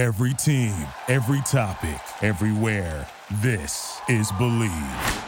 Every team, every topic, everywhere. This is Bleav.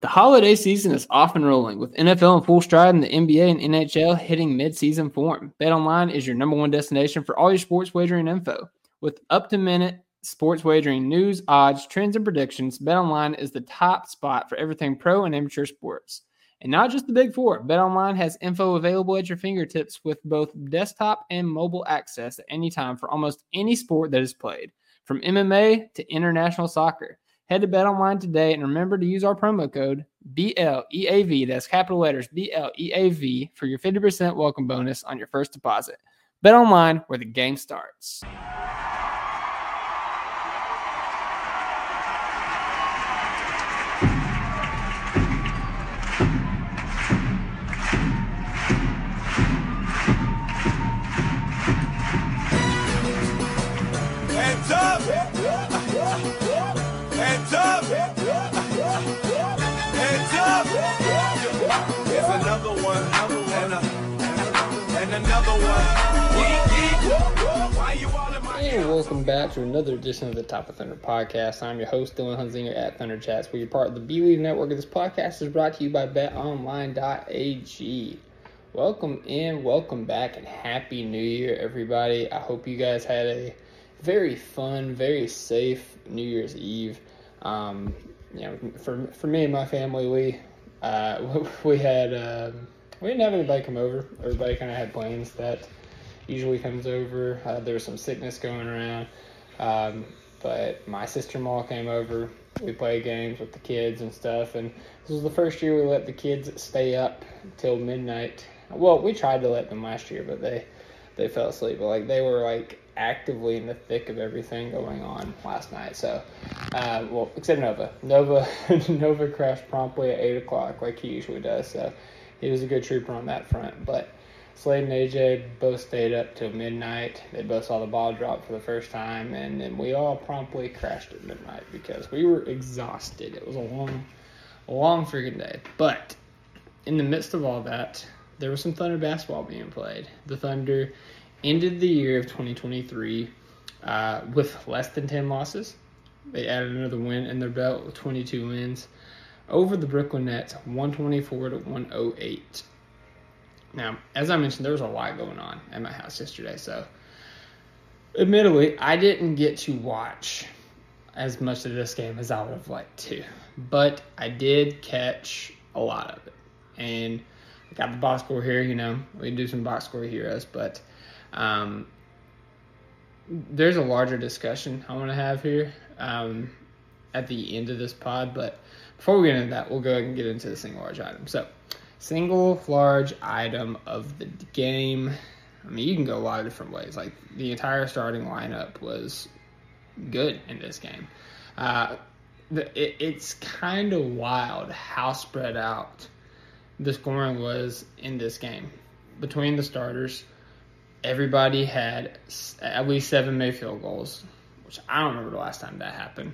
The holiday season is off and rolling with NFL in full stride and the NBA and NHL hitting midseason form. BetOnline is your number one destination for all your sports wagering info. With up to minute sports wagering news, odds, trends, and predictions, BetOnline is the top spot for everything pro and amateur sports. And not just the big four, BetOnline has info available at your fingertips with both desktop and mobile access at any time for almost any sport that is played, from MMA to international soccer. Head to BetOnline today and remember to use our promo code BLEAV, that's capital letters BLEAV, for your 50% welcome bonus on your first deposit. BetOnline, where the game starts. And welcome back to another edition of the Top of Thunder podcast. I'm your host, Dylan Hunzinger at Thunder Chats, you're part of the Bleav Network. And this podcast is brought to you by betonline.ag. Welcome in, welcome back, and Happy New Year, everybody. I hope you guys had a very fun, very safe New Year's Eve. Um, you know, for for me and my family, we uh, we had um, we didn't have anybody come over. Everybody kind of had plans that usually comes over. Uh, there was some sickness going around, um, but my sister-in-law came over. We played games with the kids and stuff, and this was the first year we let the kids stay up till midnight. Well, we tried to let them last year, but they they fell asleep. But like they were like actively in the thick of everything going on last night. So, uh, well, except Nova. Nova Nova crashed promptly at eight o'clock like he usually does. So he was a good trooper on that front. But Slade and AJ both stayed up till midnight. They both saw the ball drop for the first time, and then we all promptly crashed at midnight because we were exhausted. It was a long, a long freaking day. But in the midst of all that, there was some Thunder basketball being played. The Thunder ended the year of 2023 uh, with less than 10 losses. They added another win in their belt with 22 wins over the Brooklyn Nets, 124 to 108. Now, as I mentioned, there was a lot going on at my house yesterday, so admittedly, I didn't get to watch as much of this game as I would have liked to, but I did catch a lot of it. And I got the box score here, you know, we do some box score heroes, but um, there's a larger discussion I want to have here um, at the end of this pod. But before we get into that, we'll go ahead and get into the single large item. So, single large item of the game. I mean, you can go a lot of different ways. Like the entire starting lineup was good in this game. Uh, it, it's kind of wild how spread out the scoring was in this game between the starters everybody had at least seven made field goals, which I don't remember the last time that happened.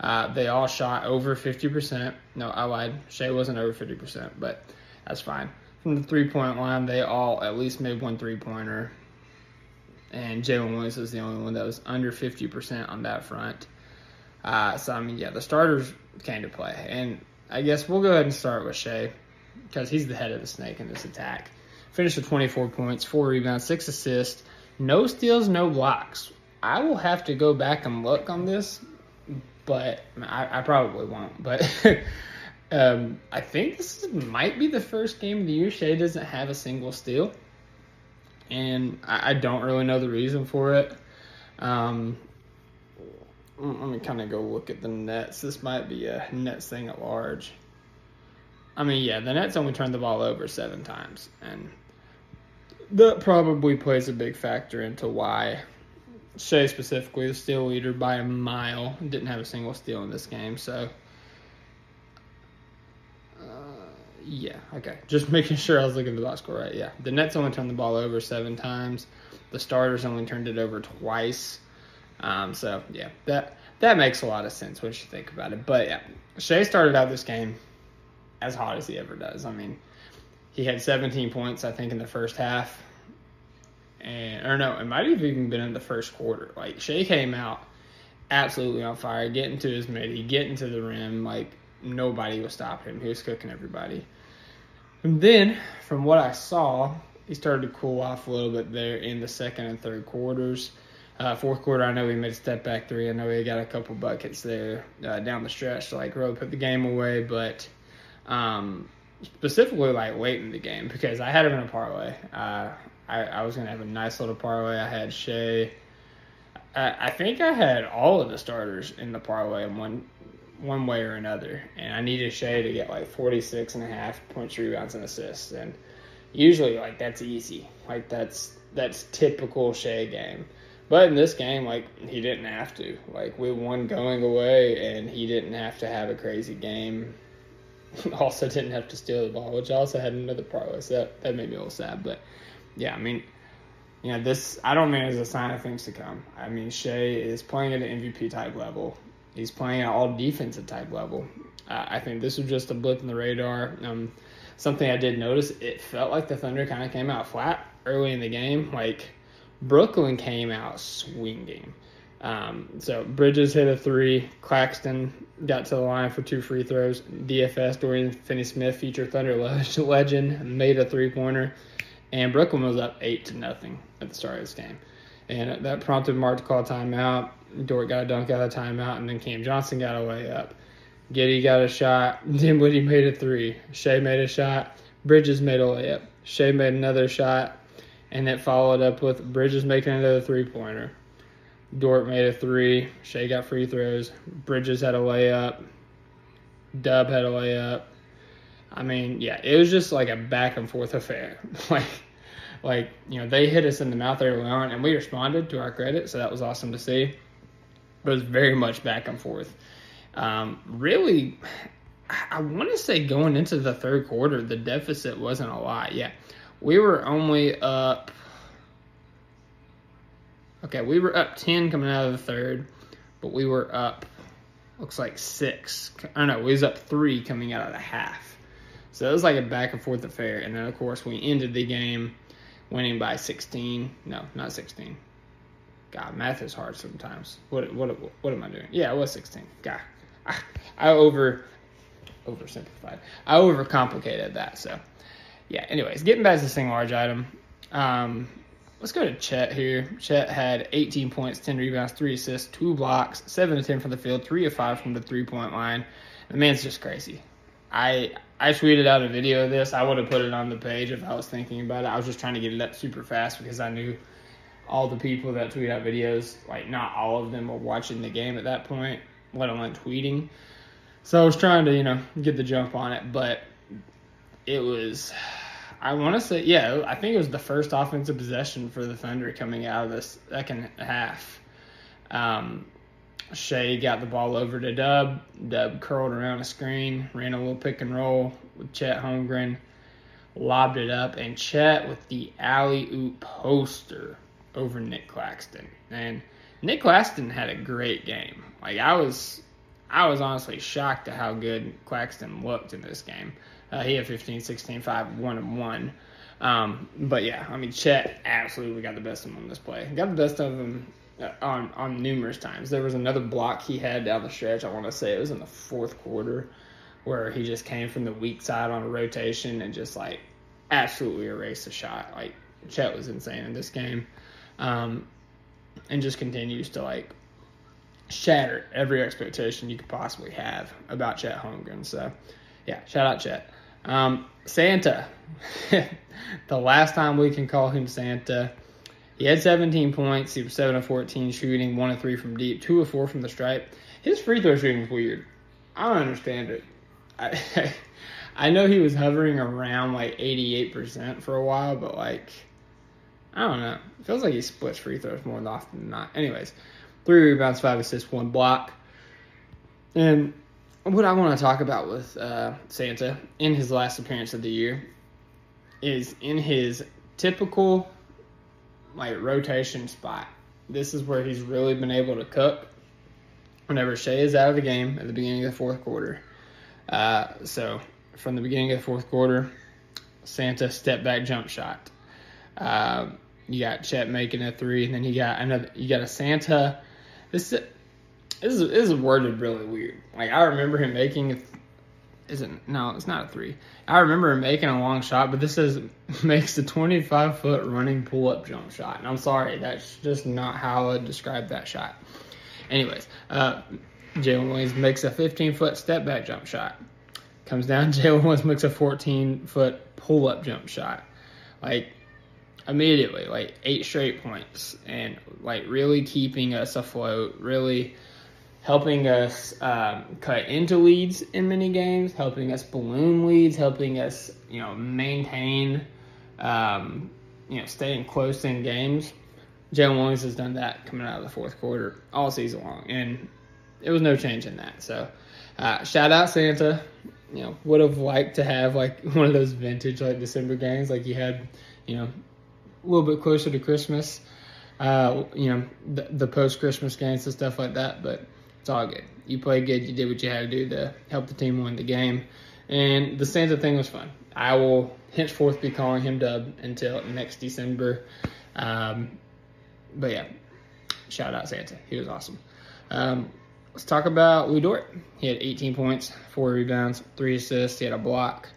Uh, they all shot over 50%. No, I lied. Shai wasn't over 50%, but that's fine. From the three point line, they all at least made one three pointer. And Jalen Williams was the only one that was under 50% on that front. Uh, so, I mean, yeah, the starters came to play. And I guess we'll go ahead and start with Shai because he's the head of the snake in this attack. Finished with 24 points, 4 rebounds, 6 assists, no steals, no blocks. I will have to go back and look on this, but I, I probably won't. But um, I think this might be the first game of the year Shai doesn't have a single steal. And I, I don't really know the reason for it. Um, let me kind of go look at the Nets. This might be a Nets thing at large. I mean, yeah, the Nets only turned the ball over seven times, and that probably plays a big factor into why Shai specifically, the steal leader by a mile, didn't have a single steal in this game. So, uh, yeah, okay. Just making sure I was looking at the box score right. Yeah, the Nets only turned the ball over seven times. The starters only turned it over twice. Um, so yeah, that that makes a lot of sense once you think about it. But yeah, Shai started out this game as hot as he ever does. I mean, he had 17 points, I think, in the first half, and or no, it might have even been in the first quarter. Like Shai came out absolutely on fire, getting to his midi, getting to the rim. Like nobody was stopping him. He was cooking everybody. And then, from what I saw, he started to cool off a little bit there in the second and third quarters. Uh, fourth quarter, I know he made a step back three. I know he got a couple buckets there uh, down the stretch to like really put the game away, but um, specifically like late in the game because I had him in a parlay. Uh, I, I was gonna have a nice little parlay. I had Shai. I, I think I had all of the starters in the parlay in one one way or another, and I needed Shai to get like 46 and a half points, rebounds, and assists, and usually like that's easy, like that's that's typical Shai game. But in this game, like he didn't have to. Like we won going away, and he didn't have to have a crazy game. also didn't have to steal the ball, which I also had another parlay, so that that made me a little sad. But yeah, I mean, you know, this I don't mean as a sign of things to come. I mean, Shai is playing at an MVP type level. He's playing at all defensive type level. Uh, I think this was just a blip in the radar. Um, something I did notice, it felt like the Thunder kind of came out flat early in the game. Like Brooklyn came out swinging. Um, so Bridges hit a three. Claxton got to the line for two free throws. DFS Dorian Finney-Smith, future Thunder legend, made a three pointer, and Brooklyn was up eight to nothing at the start of this game, and that prompted Mark to call timeout. Dort got a dunk out of timeout, and then Cam Johnson got a layup. Giddey got a shot. Dinwiddie made a three. Shai made a shot. Bridges made a layup. Shai made another shot, and it followed up with Bridges making another three pointer. Dort made a three. Shai got free throws. Bridges had a layup. Dub had a layup. I mean, yeah, it was just like a back and forth affair. like, like you know, they hit us in the mouth early on, and we responded to our credit, so that was awesome to see. But it was very much back and forth. Um, really, I want to say going into the third quarter, the deficit wasn't a lot. Yeah, we were only up. Okay, we were up 10 coming out of the third, but we were up, looks like six. I don't know, we was up three coming out of the half. So it was like a back and forth affair. And then, of course, we ended the game winning by 16. No, not 16. God, math is hard sometimes. What what what am I doing? Yeah, it was 16. God, I, I over oversimplified. I overcomplicated that. So, yeah. Anyways, getting back to the single large item. Um, let's go to Chet here. Chet had 18 points, 10 rebounds, 3 assists, 2 blocks, 7 to 10 from the field, 3 of 5 from the three point line. The man's just crazy. I I tweeted out a video of this. I would have put it on the page if I was thinking about it. I was just trying to get it up super fast because I knew all the people that tweet out videos, like not all of them were watching the game at that point, let alone tweeting. So I was trying to, you know, get the jump on it, but it was I want to say, yeah, I think it was the first offensive possession for the Thunder coming out of the second half. Um, Shai got the ball over to Dub. Dub curled around a screen, ran a little pick and roll with Chet Holmgren, lobbed it up, and Chet with the alley oop poster over Nick Claxton. And Nick Claxton had a great game. Like I was, I was honestly shocked at how good Claxton looked in this game. Uh, he had 15, 16, 5, 1, and 1. Um, but yeah, I mean, Chet absolutely got the best of him on this play. Got the best of him on on numerous times. There was another block he had down the stretch. I want to say it was in the fourth quarter where he just came from the weak side on a rotation and just like absolutely erased the shot. Like Chet was insane in this game, um, and just continues to like shatter every expectation you could possibly have about Chet Holmgren. So yeah, shout out Chet. Um, Santa, the last time we can call him Santa, he had 17 points. He was 7 of 14 shooting, 1 of 3 from deep, 2 of 4 from the stripe. His free throw shooting is weird. I don't understand it. I, I know he was hovering around like 88% for a while, but like, I don't know. It feels like he splits free throws more often than not. Anyways, three rebounds, five assists, one block. And what I want to talk about with uh, Santa in his last appearance of the year is in his typical like rotation spot. This is where he's really been able to cook whenever Shai is out of the game at the beginning of the fourth quarter. Uh, so from the beginning of the fourth quarter, Santa step back jump shot. Uh, you got Chet making a three, and then you got another. You got a Santa. This this is this is worded really weird. Like I remember him making. A, isn't no, it's not a three. I remember making a long shot, but this is makes a 25 foot running pull up jump shot, and I'm sorry, that's just not how I describe that shot. Anyways, uh, Jalen Williams makes a 15 foot step back jump shot. Comes down, Jalen Williams makes a 14 foot pull up jump shot. Like immediately, like eight straight points, and like really keeping us afloat, really helping us um, cut into leads in many games, helping us balloon leads, helping us you know maintain, um, you know, staying close in games. Jalen Williams has done that coming out of the fourth quarter all season long, and it was no change in that. So, uh, shout out Santa. You know, would have liked to have like one of those vintage like December games, like you had, you know, a little bit closer to Christmas. Uh, you know, the, the post Christmas games and stuff like that. But it's all good. You played good. You did what you had to do to help the team win the game. And the Santa thing was fun. I will henceforth be calling him Dub until next December. Um, but yeah, shout out Santa. He was awesome. Um, let's talk about Lu Dort. He had 18 points, four rebounds, three assists. He had a block,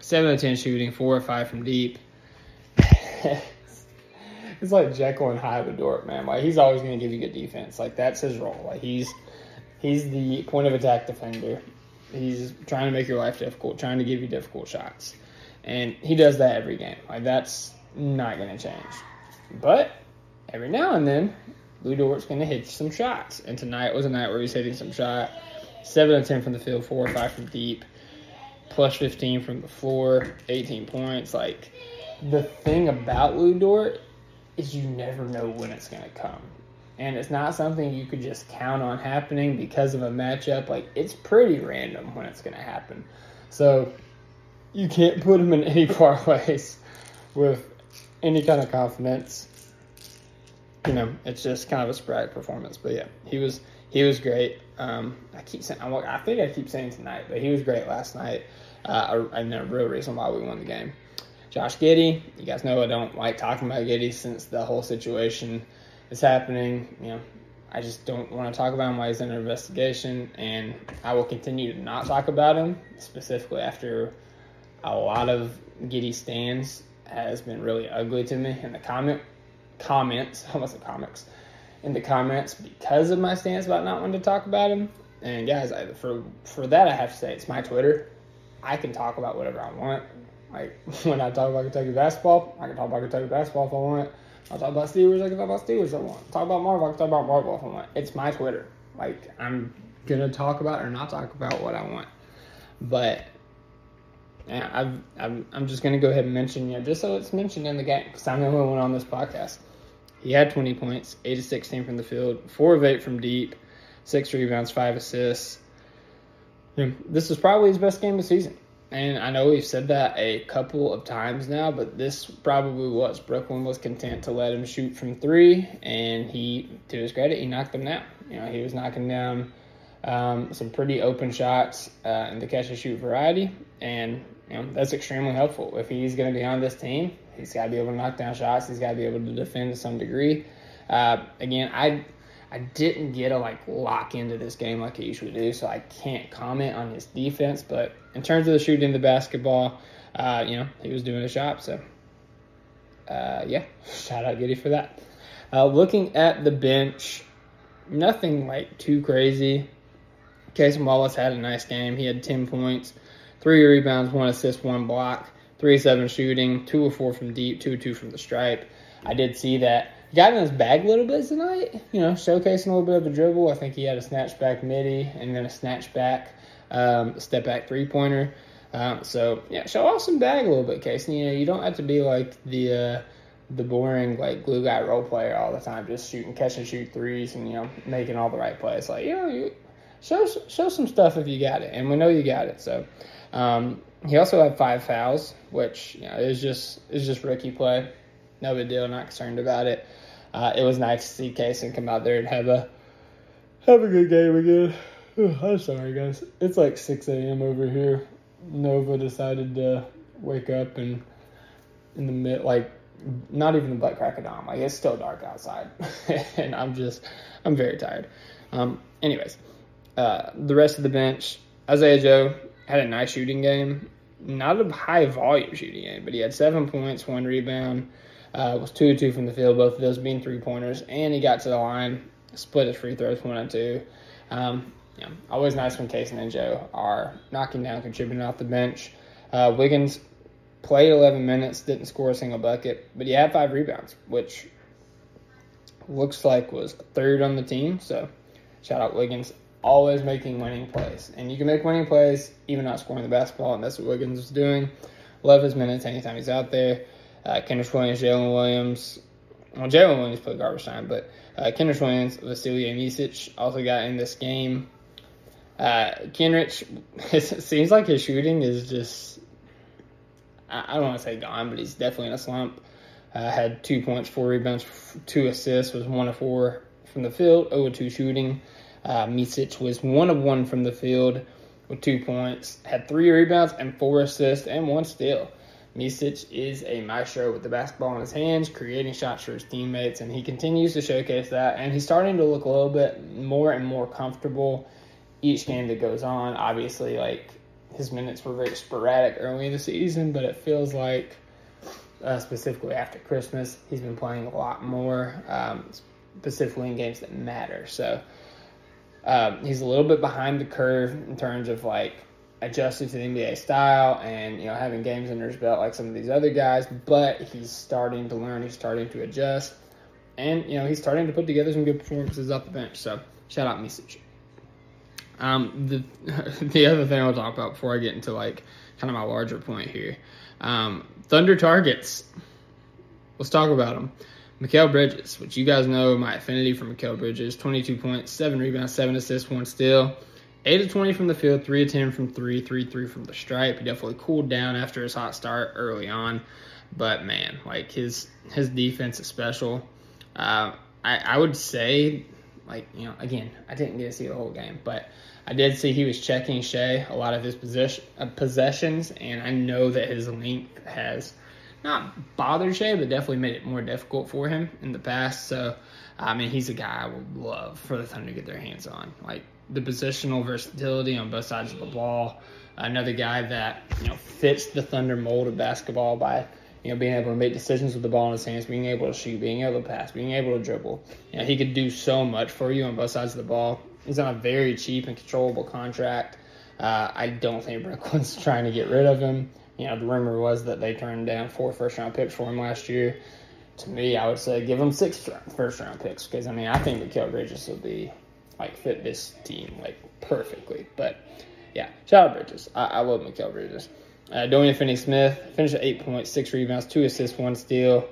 seven of 10 shooting, four or five from deep. it's like Jekyll and Hyde with Dort, man. Like he's always going to give you good defense. Like that's his role. Like he's he's the point of attack defender. He's trying to make your life difficult, trying to give you difficult shots, and he does that every game. Like that's not going to change. But every now and then, Lu Dort's going to hit some shots. And tonight was a night where he's hitting some shot. Seven of ten from the field, four or five from deep, plus fifteen from the floor, eighteen points. Like the thing about Lu Dort is you never know when it's going to come. And it's not something you could just count on happening because of a matchup. Like, it's pretty random when it's going to happen. So, you can't put him in any parlays with any kind of confidence. You know, it's just kind of a sporadic performance. But yeah, he was he was great. Um, I keep saying I think I keep saying tonight, but he was great last night. Uh, and the real reason why we won the game. Josh Giddey, You guys know I don't like talking about Giddey since the whole situation is happening. You know, I just don't want to talk about him while he's under investigation, and I will continue to not talk about him specifically after a lot of Giddey stands has been really ugly to me in the comment comments, almost the comics, in the comments because of my stance about not wanting to talk about him. And guys, I, for for that I have to say it's my Twitter. I can talk about whatever I want. Like when I talk about Kentucky basketball, I can talk about Kentucky basketball if I want. I'll talk about Steelers, I can talk about Steelers I want. Talk about Marvel, I can talk about Marvel if I want. It's my Twitter. Like I'm gonna talk about or not talk about what I want. But yeah, I've, I've, I'm just gonna go ahead and mention you know, just so it's mentioned in the game because I'm the only one on this podcast. He had 20 points, 8 of 16 from the field, 4 of 8 from deep, 6 rebounds, 5 assists. You know, this is probably his best game of the season. And I know we've said that a couple of times now, but this probably was. Brooklyn was content to let him shoot from three, and he, to his credit, he knocked them down. You know, he was knocking down um, some pretty open shots uh, in the catch and shoot variety, and you know that's extremely helpful. If he's going to be on this team, he's got to be able to knock down shots. He's got to be able to defend to some degree. Uh, again, I I didn't get to like lock into this game like I usually do, so I can't comment on his defense. But in terms of the shooting the basketball, uh, you know, he was doing a job. So, uh, yeah, shout out Giddey for that. Uh, looking at the bench, nothing like too crazy. Cason Wallace had a nice game. He had 10 points, three rebounds, one assist, one block, three seven shooting, two or four from deep, two two from the stripe. I did see that got in his bag a little bit tonight. You know, showcasing a little bit of a dribble. I think he had a snatch back midi and then a snatch back, um, step back three pointer. Um, so yeah, show off some bag a little bit, Case. You know, you don't have to be like the uh, the boring like glue guy role player all the time, just shooting catch and shoot threes and you know making all the right plays. Like you know, you show show some stuff if you got it, and we know you got it. So. Um, he also had five fouls, which you know is just is just rookie play. No big deal. Not concerned about it uh, it was nice to see Cason come out there and have a have a good game again. I'm sorry, guys. It's like 6 a.m. over here. Nova decided to wake up and in the mid like not even the butt crack of dawn. Like it's still dark outside, and I'm just I'm very tired. Um, anyways, uh, the rest of the bench, Isaiah Joe had a nice shooting game. Not a high volume shooting game, but he had seven points, one rebound. Uh, was two two from the field, both of those being three pointers, and he got to the line, split his free throws one and two. Um, yeah, always nice when Cason and Joe are knocking down, contributing off the bench. Uh, Wiggins played 11 minutes, didn't score a single bucket, but he had five rebounds, which looks like was third on the team. So shout out Wiggins, always making winning plays. And you can make winning plays even not scoring the basketball, and that's what Wiggins was doing. Love his minutes anytime he's out there. Uh, Kenrich Williams, Jalen Williams. Well, Jalen Williams played garbage time, but uh, Kenrich Williams, Vasilije Micic also got in this game. Uh, Kenrich, it seems like his shooting is just, I don't want to say gone, but he's definitely in a slump. Uh, had two points, four rebounds, two assists, was one of four from the field, 0 2 shooting. Uh, Micic was one of one from the field with two points, had three rebounds and four assists and one steal. Micic is a maestro with the basketball in his hands, creating shots for his teammates, and he continues to showcase that. And he's starting to look a little bit more and more comfortable each game that goes on. Obviously, like his minutes were very sporadic early in the season, but it feels like uh, specifically after Christmas, he's been playing a lot more, um, specifically in games that matter. So um, he's a little bit behind the curve in terms of like adjusting to the NBA style and you know having games under his belt like some of these other guys, but he's starting to learn. He's starting to adjust, and you know he's starting to put together some good performances off the bench. So shout out Micic. Um, the the other thing I'll talk about before I get into like kind of my larger point here, um, Thunder targets. Let's talk about them. Mikal Bridges, which you guys know my affinity for Mikal Bridges, 22 points, 7 rebounds, 7 assists, 1 steal. 8 of 20 from the field, 3 of 10 from 3, 3 3 from the stripe. He definitely cooled down after his hot start early on. But man, like his his defense is special. Uh, I, I would say, like, you know, again, I didn't get to see the whole game, but I did see he was checking Shai a lot of his possession, uh, possessions, and I know that his length has not bothered Shai, but definitely made it more difficult for him in the past. So, I mean, he's a guy I would love for the Thunder to get their hands on. Like the positional versatility on both sides of the ball. Another guy that you know fits the Thunder mold of basketball by you know being able to make decisions with the ball in his hands, being able to shoot, being able to pass, being able to dribble. You know, he could do so much for you on both sides of the ball. He's on a very cheap and controllable contract. Uh, I don't think Brooklyn's trying to get rid of him. You know, the rumor was that they turned down four first round picks for him last year. To me, I would say give him six first round picks because I mean I think the Mikal Bridges will be like fit this team like perfectly. But yeah, shout out Bridges. I, I love Mikal Bridges. Uh, Dorian Finney Smith finished at eight points, six rebounds, two assists, one steal,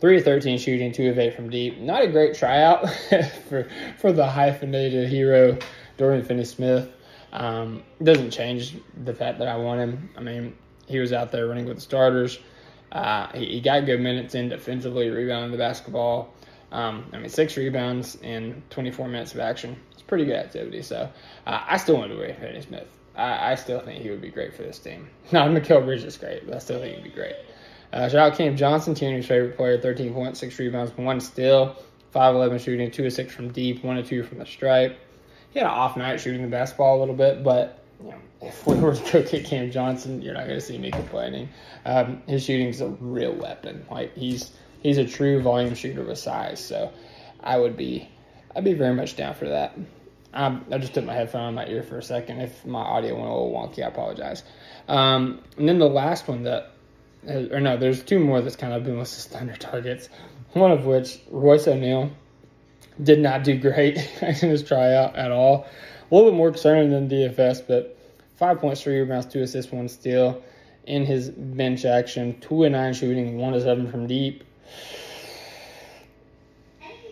three of thirteen shooting, two of eight from deep. Not a great tryout for for the hyphenated hero Dorian Finney Smith. Um, doesn't change the fact that I want him. I mean, he was out there running with the starters. Uh, he, he, got good minutes in defensively, rebounding the basketball. Um, I mean, six rebounds in 24 minutes of action. It's pretty good activity. So uh, I still want to wait Finney Smith. I, I, still think he would be great for this team. Not Mikal Bridges is great, but I still think he'd be great. Uh, shout out Cam Johnson, Tierney's favorite player, 13 points, six rebounds, one steal, 5'11 shooting, two of six from deep, one of two from the stripe. He had an off night shooting the basketball a little bit, but you know, if we were to go get Cam Johnson, you're not going to see me complaining. Um, his shooting's a real weapon. Like he's he's a true volume shooter with size. So I would be I'd be very much down for that. I just took my headphone on my ear for a second. If my audio went a little wonky, I apologize. Um, and then the last one that, or no, there's two more that's kind of been listed as thunder targets. One of which Royce O'Neale did not do great in his tryout at all. A little bit more concerning than DFS, but five points, three rebounds, two assists, one steal in his bench action. Two and nine shooting, one to seven from deep.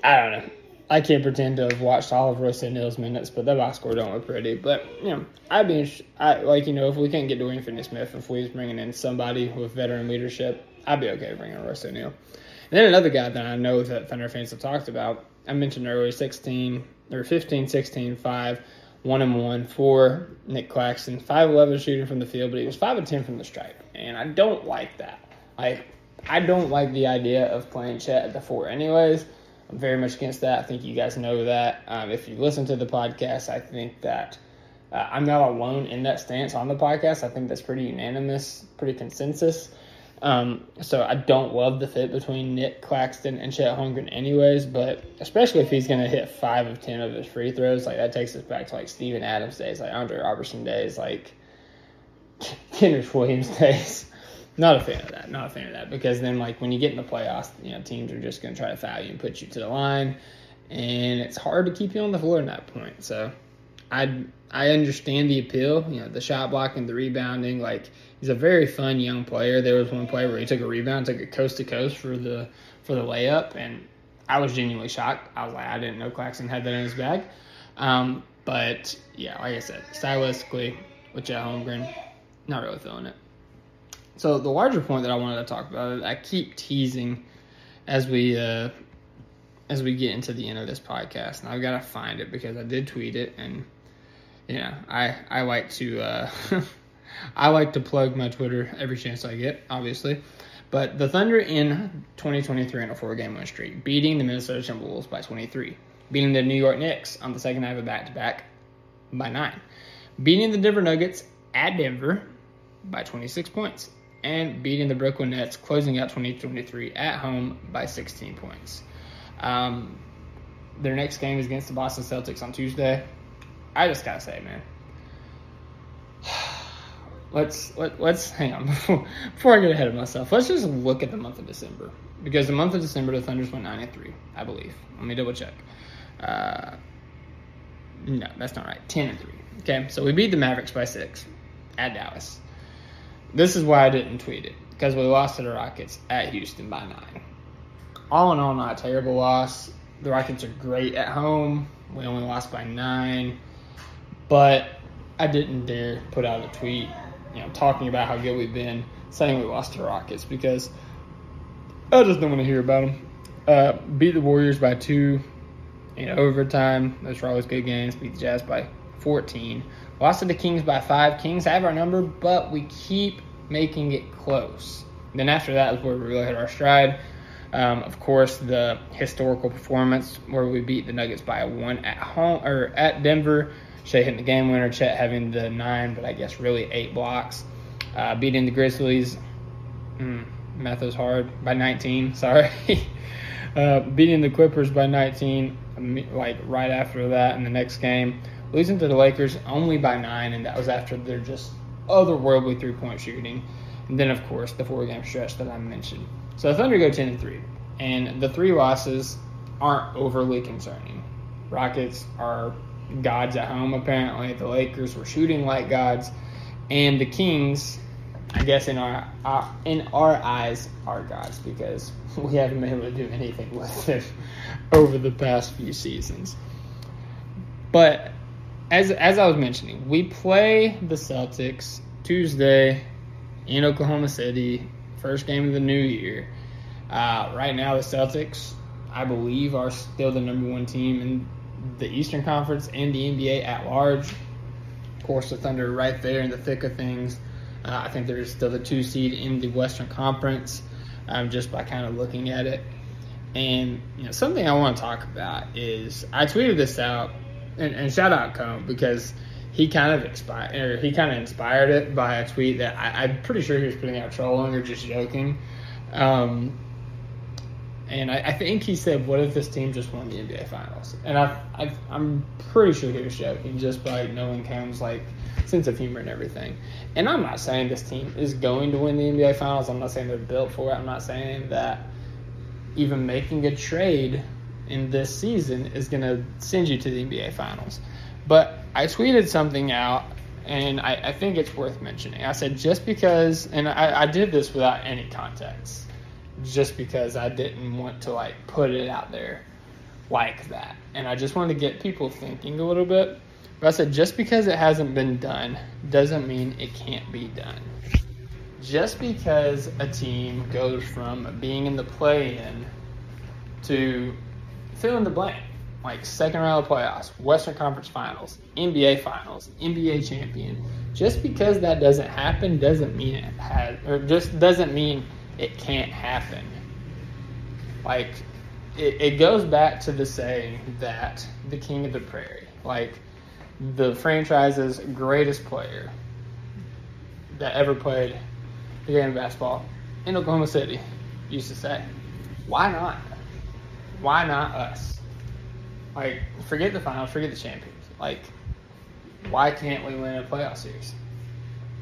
I don't know. I can't pretend to have watched all of Royce O'Neale's minutes, but that box score don't look pretty. But you know, I'd be I like you know if we can't get Dorian Finney-Smith, if we was bringing in somebody with veteran leadership, I'd be okay bringing Royce O'Neale. And then another guy that I know that Thunder fans have talked about, I mentioned earlier, 16 or 15, 16, 5, 1 and 1 for Nick Claxton, 5 11 shooting from the field, but he was 5 and 10 from the stripe. And I don't like that. Like, I don't like the idea of playing Chet at the four, anyways. I'm very much against that. I think you guys know that. Um, if you listen to the podcast, I think that uh, I'm not alone in that stance on the podcast. I think that's pretty unanimous, pretty consensus. Um, so I don't love the fit between Nick Claxton and Chet Holmgren, anyways. But especially if he's going to hit five of ten of his free throws, like that takes us back to like Steven Adams days, like Andre Robertson days, like Kenrich Williams days. Not a fan of that. Not a fan of that because then, like when you get in the playoffs, you know teams are just going to try to foul you and put you to the line, and it's hard to keep you on the floor in that point. So, I I understand the appeal. You know the shot blocking, the rebounding. Like he's a very fun young player. There was one play where he took a rebound, took it coast to coast for the for the layup, and I was genuinely shocked. I was like, I didn't know Claxton had that in his bag. Um, but yeah, like I said, stylistically with Chet Holmgren, not really feeling it. So the larger point that I wanted to talk about, I keep teasing as we uh, as we get into the end of this podcast, and I've got to find it because I did tweet it, and you know, I I like to uh, I like to plug my Twitter every chance I get, obviously. But the Thunder in 2023 on a four-game win streak, beating the Minnesota Timberwolves by 23, beating the New York Knicks on the second night of a back-to-back by nine, beating the Denver Nuggets at Denver by 26 points, and beating the Brooklyn Nets, closing out 2023 at home by 16 points. Um, their next game is against the Boston Celtics on Tuesday. I just gotta say, man. Let's let, let's hang on before, before I get ahead of myself. Let's just look at the month of December because the month of December the Thunder's went nine and three, I believe. Let me double check. Uh, no, that's not right. Ten and three. Okay, so we beat the Mavericks by six at Dallas. This is why I didn't tweet it because we lost to the Rockets at Houston by nine. All in all, not a terrible loss. The Rockets are great at home. We only lost by nine, but I didn't dare put out a tweet, you know, talking about how good we've been, saying we lost to the Rockets because I just don't want to hear about them. Uh, beat the Warriors by two in overtime. Those were always good games. Beat the Jazz by 14. Lost to the Kings by five. Kings have our number, but we keep making it close. Then after that is where we really hit our stride. Um, of course, the historical performance where we beat the Nuggets by one at home or at Denver. Shai hitting the game winner, Chet having the nine, but I guess really eight blocks. Uh, beating the Grizzlies, mm, math is hard, by 19, sorry. uh, beating the Clippers by 19, like right after that in the next game. Losing to the Lakers only by nine, and that was after their just otherworldly three point shooting. And then, of course, the four game stretch that I mentioned. So the Thunder go 10 and 3, and the three losses aren't overly concerning. Rockets are gods at home, apparently. The Lakers were shooting like gods, and the Kings, I guess in our, our in our eyes, are gods because we haven't been able to do anything with it over the past few seasons. But as as I was mentioning, we play the Celtics Tuesday in Oklahoma City, first game of the new year. Uh, right now, the Celtics, I believe, are still the number one team in the Eastern Conference and the NBA at large. Of course, the Thunder right there in the thick of things. Uh, I think they're still the two seed in the Western Conference, um, just by kind of looking at it. And you know, something I want to talk about is I tweeted this out, and, and shout out Cone because he kind of expired, or he kind of inspired it by a tweet that I, am pretty sure he was putting out trolling or just joking. Um, and I, I, think he said, "What if this team just won the NBA Finals?" And I, I, am pretty sure he was joking, just by knowing Cam's like sense of humor and everything. And I'm not saying this team is going to win the NBA Finals. I'm not saying they're built for it. I'm not saying that even making a trade in this season is going to send you to the NBA Finals. But I tweeted something out, and I, I think it's worth mentioning. I said just because, and I, I did this without any context just because I didn't want to like put it out there like that. And I just wanted to get people thinking a little bit. But I said just because it hasn't been done doesn't mean it can't be done. Just because a team goes from being in the play in to fill in the blank, like second round of playoffs, Western Conference Finals, NBA Finals, NBA champion, just because that doesn't happen doesn't mean it has, or just doesn't mean it can't happen. Like, it, it goes back to the saying that the king of the prairie, like the franchise's greatest player that ever played the game of basketball in Oklahoma City, used to say, why not? Why not us? Like, forget the finals, forget the champions. Like, why can't we win a playoff series?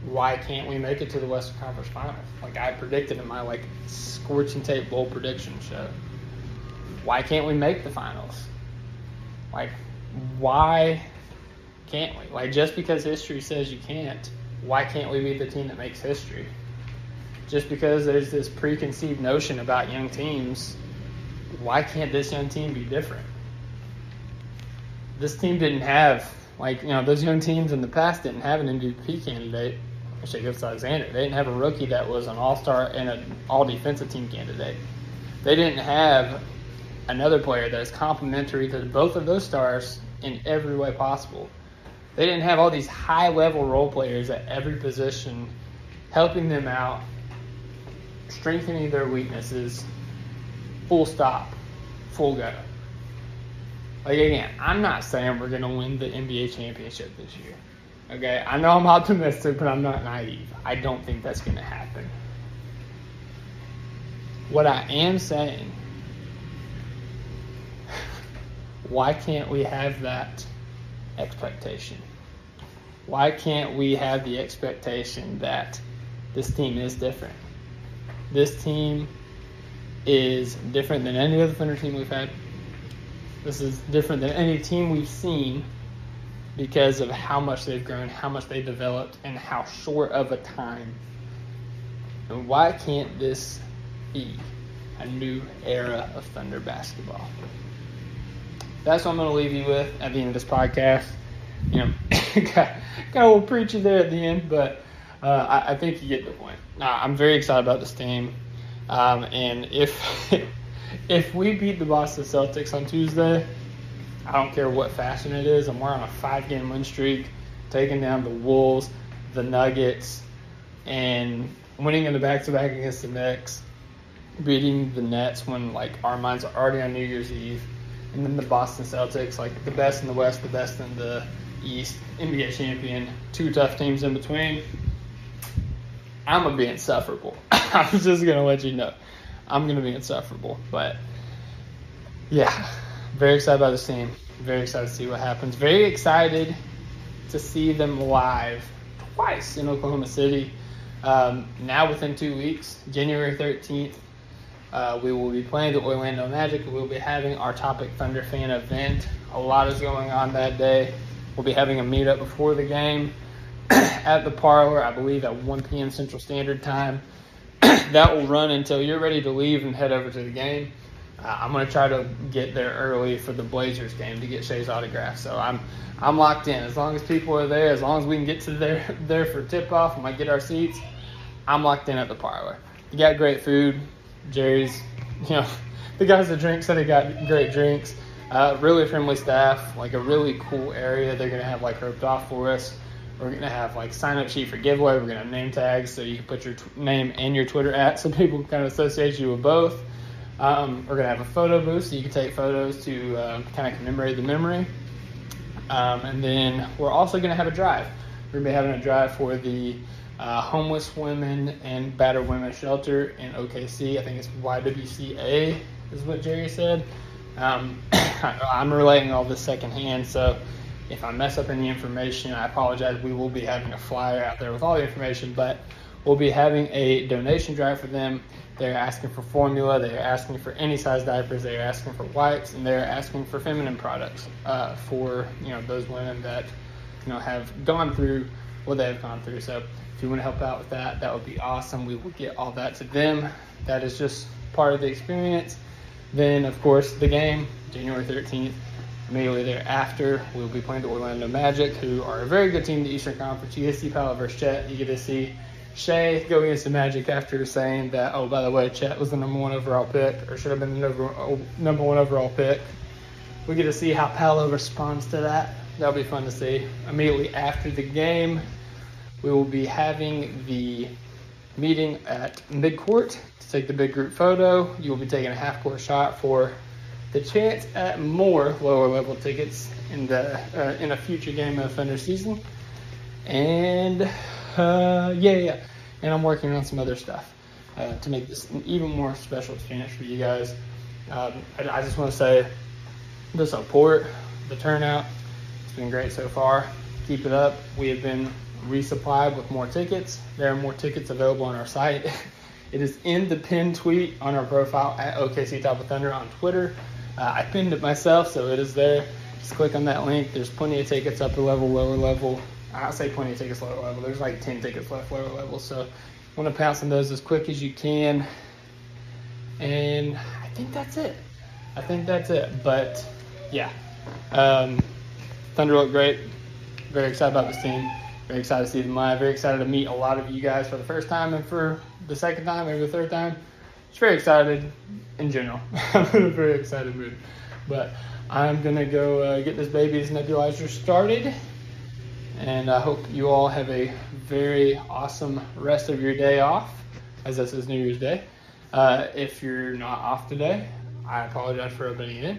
Why can't we make it to the Western Conference Finals? Like I predicted in my like scorching tape bowl prediction show. Why can't we make the finals? Like, why can't we? Like, just because history says you can't, why can't we be the team that makes history? Just because there's this preconceived notion about young teams, why can't this young team be different? This team didn't have, like, you know, those young teams in the past didn't have an MVP candidate, Shai Gilgeous-Alexander. They didn't have a rookie that was an all star and an all defensive team candidate. They didn't have another player that is complementary to both of those stars in every way possible. They didn't have all these high level role players at every position helping them out, strengthening their weaknesses, full stop, full go. Like again, I'm not saying we're gonna win the NBA championship this year. Okay, I know I'm optimistic, but I'm not naive. I don't think that's gonna happen. What I am saying why can't we have that expectation? Why can't we have the expectation that this team is different? This team is different than any other Thunder team we've had. This is different than any team we've seen because of how much they've grown, how much they've developed, and how short of a time. And why can't this be a new era of Thunder basketball? that's what I'm going to leave you with at the end of this podcast. You know, got, got a little preachy there at the end, but uh, I, I, think you get the point. Uh, I'm very excited about this team, um, and if if we beat the Boston Celtics on Tuesday, I don't care what fashion it is. I'm wearing a five game win streak, taking down the Wolves, the Nuggets, and winning in the back to back against the Knicks, beating the Nets when like our minds are already on New Year's Eve and then the Boston Celtics, like the best in the West, the best in the East, NBA champion, two tough teams in between. I'm gonna be insufferable. I'm just gonna let you know, I'm gonna be insufferable. But yeah, very excited about this team. Very excited to see what happens. Very excited to see them live twice in Oklahoma City. Um, now within two weeks, January 13th uh, we will be playing the Orlando Magic. We'll be having our Top of Thunder fan event. A lot is going on that day. We'll be having a meetup before the game at the parlor, I believe at 1 p.m. Central Standard Time. that will run until you're ready to leave and head over to the game. Uh, I'm going to try to get there early for the Blazers game to get Shai's autograph. So I'm I'm locked in. As long as people are there, as long as we can get to there there for tip off and we get our seats, I'm locked in at the parlor. You got great food. Jerry's, you know, the guys that drink said they got great drinks. Uh, really friendly staff, like a really cool area. They're gonna have like roped off for us. We're gonna have like sign up sheet for giveaway. We're gonna have name tags so you can put your t- name and your Twitter at so people can kind of associate you with both. Um, we're gonna have a photo booth so you can take photos to uh, kind of commemorate the memory. Um, and then we're also gonna have a drive. We're gonna be having a drive for the uh, homeless women and battered women shelter in OKC. I think it's YWCA is what Jerry said. Um, I'm relaying all this secondhand, so if I mess up any information, I apologize. We will be having a flyer out there with all the information, but we'll be having a donation drive for them. They're asking for formula. They're asking for any size diapers. They're asking for wipes, and they're asking for feminine products uh, for you know those women that you know have gone through what they've gone through. So if you want to help out with that, that would be awesome. We will get all that to them. That is just part of the experience. Then, of course, the game, January 13th. Immediately thereafter, we'll be playing the Orlando Magic, who are a very good team in the Eastern Conference. You get to see Paolo versus Chet. You get to see Shai go against the Magic after saying that, oh, by the way, Chet was the number one overall pick, or should have been the number, oh, number one overall pick. We get to see how Paolo responds to that. That'll be fun to see. Immediately after the game, we will be having the meeting at midcourt to take the big group photo. You will be taking a half court shot for the chance at more lower level tickets in the uh, in a future game of Thunder season. And uh, yeah, yeah, and I'm working on some other stuff uh, to make this an even more special experience for you guys. Um, I, I just want to say the support, the turnout, it's been great so far. Keep it up. We have been resupplied with more tickets. There are more tickets available on our site. It is in the pinned tweet on our profile at OKC Top of Thunder on Twitter. Uh, I pinned it myself, so it is there. Just click on that link. There's plenty of tickets upper level, lower level. I'll say plenty of tickets lower level. There's like 10 tickets left lower level. So want to pass on those as quick as you can. And I think that's it. I think that's it. But yeah, um, Thunder looked great. Very excited about this team. Very excited to see them live. Very excited to meet a lot of you guys for the first time and for the second time, maybe the third time. Just very excited in general. I'm in a very excited mood. But I'm going to go uh, get this baby's nebulizer started. And I hope you all have a very awesome rest of your day off, as this is New Year's Day. Uh, if you're not off today, I apologize for opening it.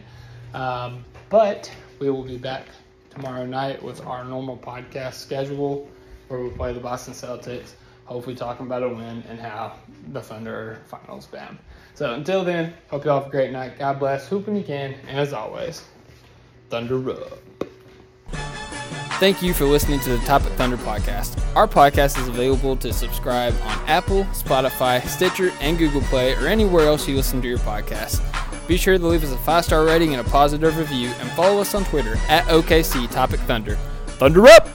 Um, but we will be back tomorrow night with our normal podcast schedule where we play the Boston Celtics, hopefully talking about a win and how the Thunder finals bound. So until then, hope you all have a great night. God bless. Hoop when you can. And as always, Thunder Rub. Thank you for listening to the Top of Thunder podcast. Our podcast is available to subscribe on Apple, Spotify, Stitcher, and Google Play, or anywhere else you listen to your podcast. Be sure to leave us a five star rating and a positive review, and follow us on Twitter at OKC Top of Thunder. Thunder up!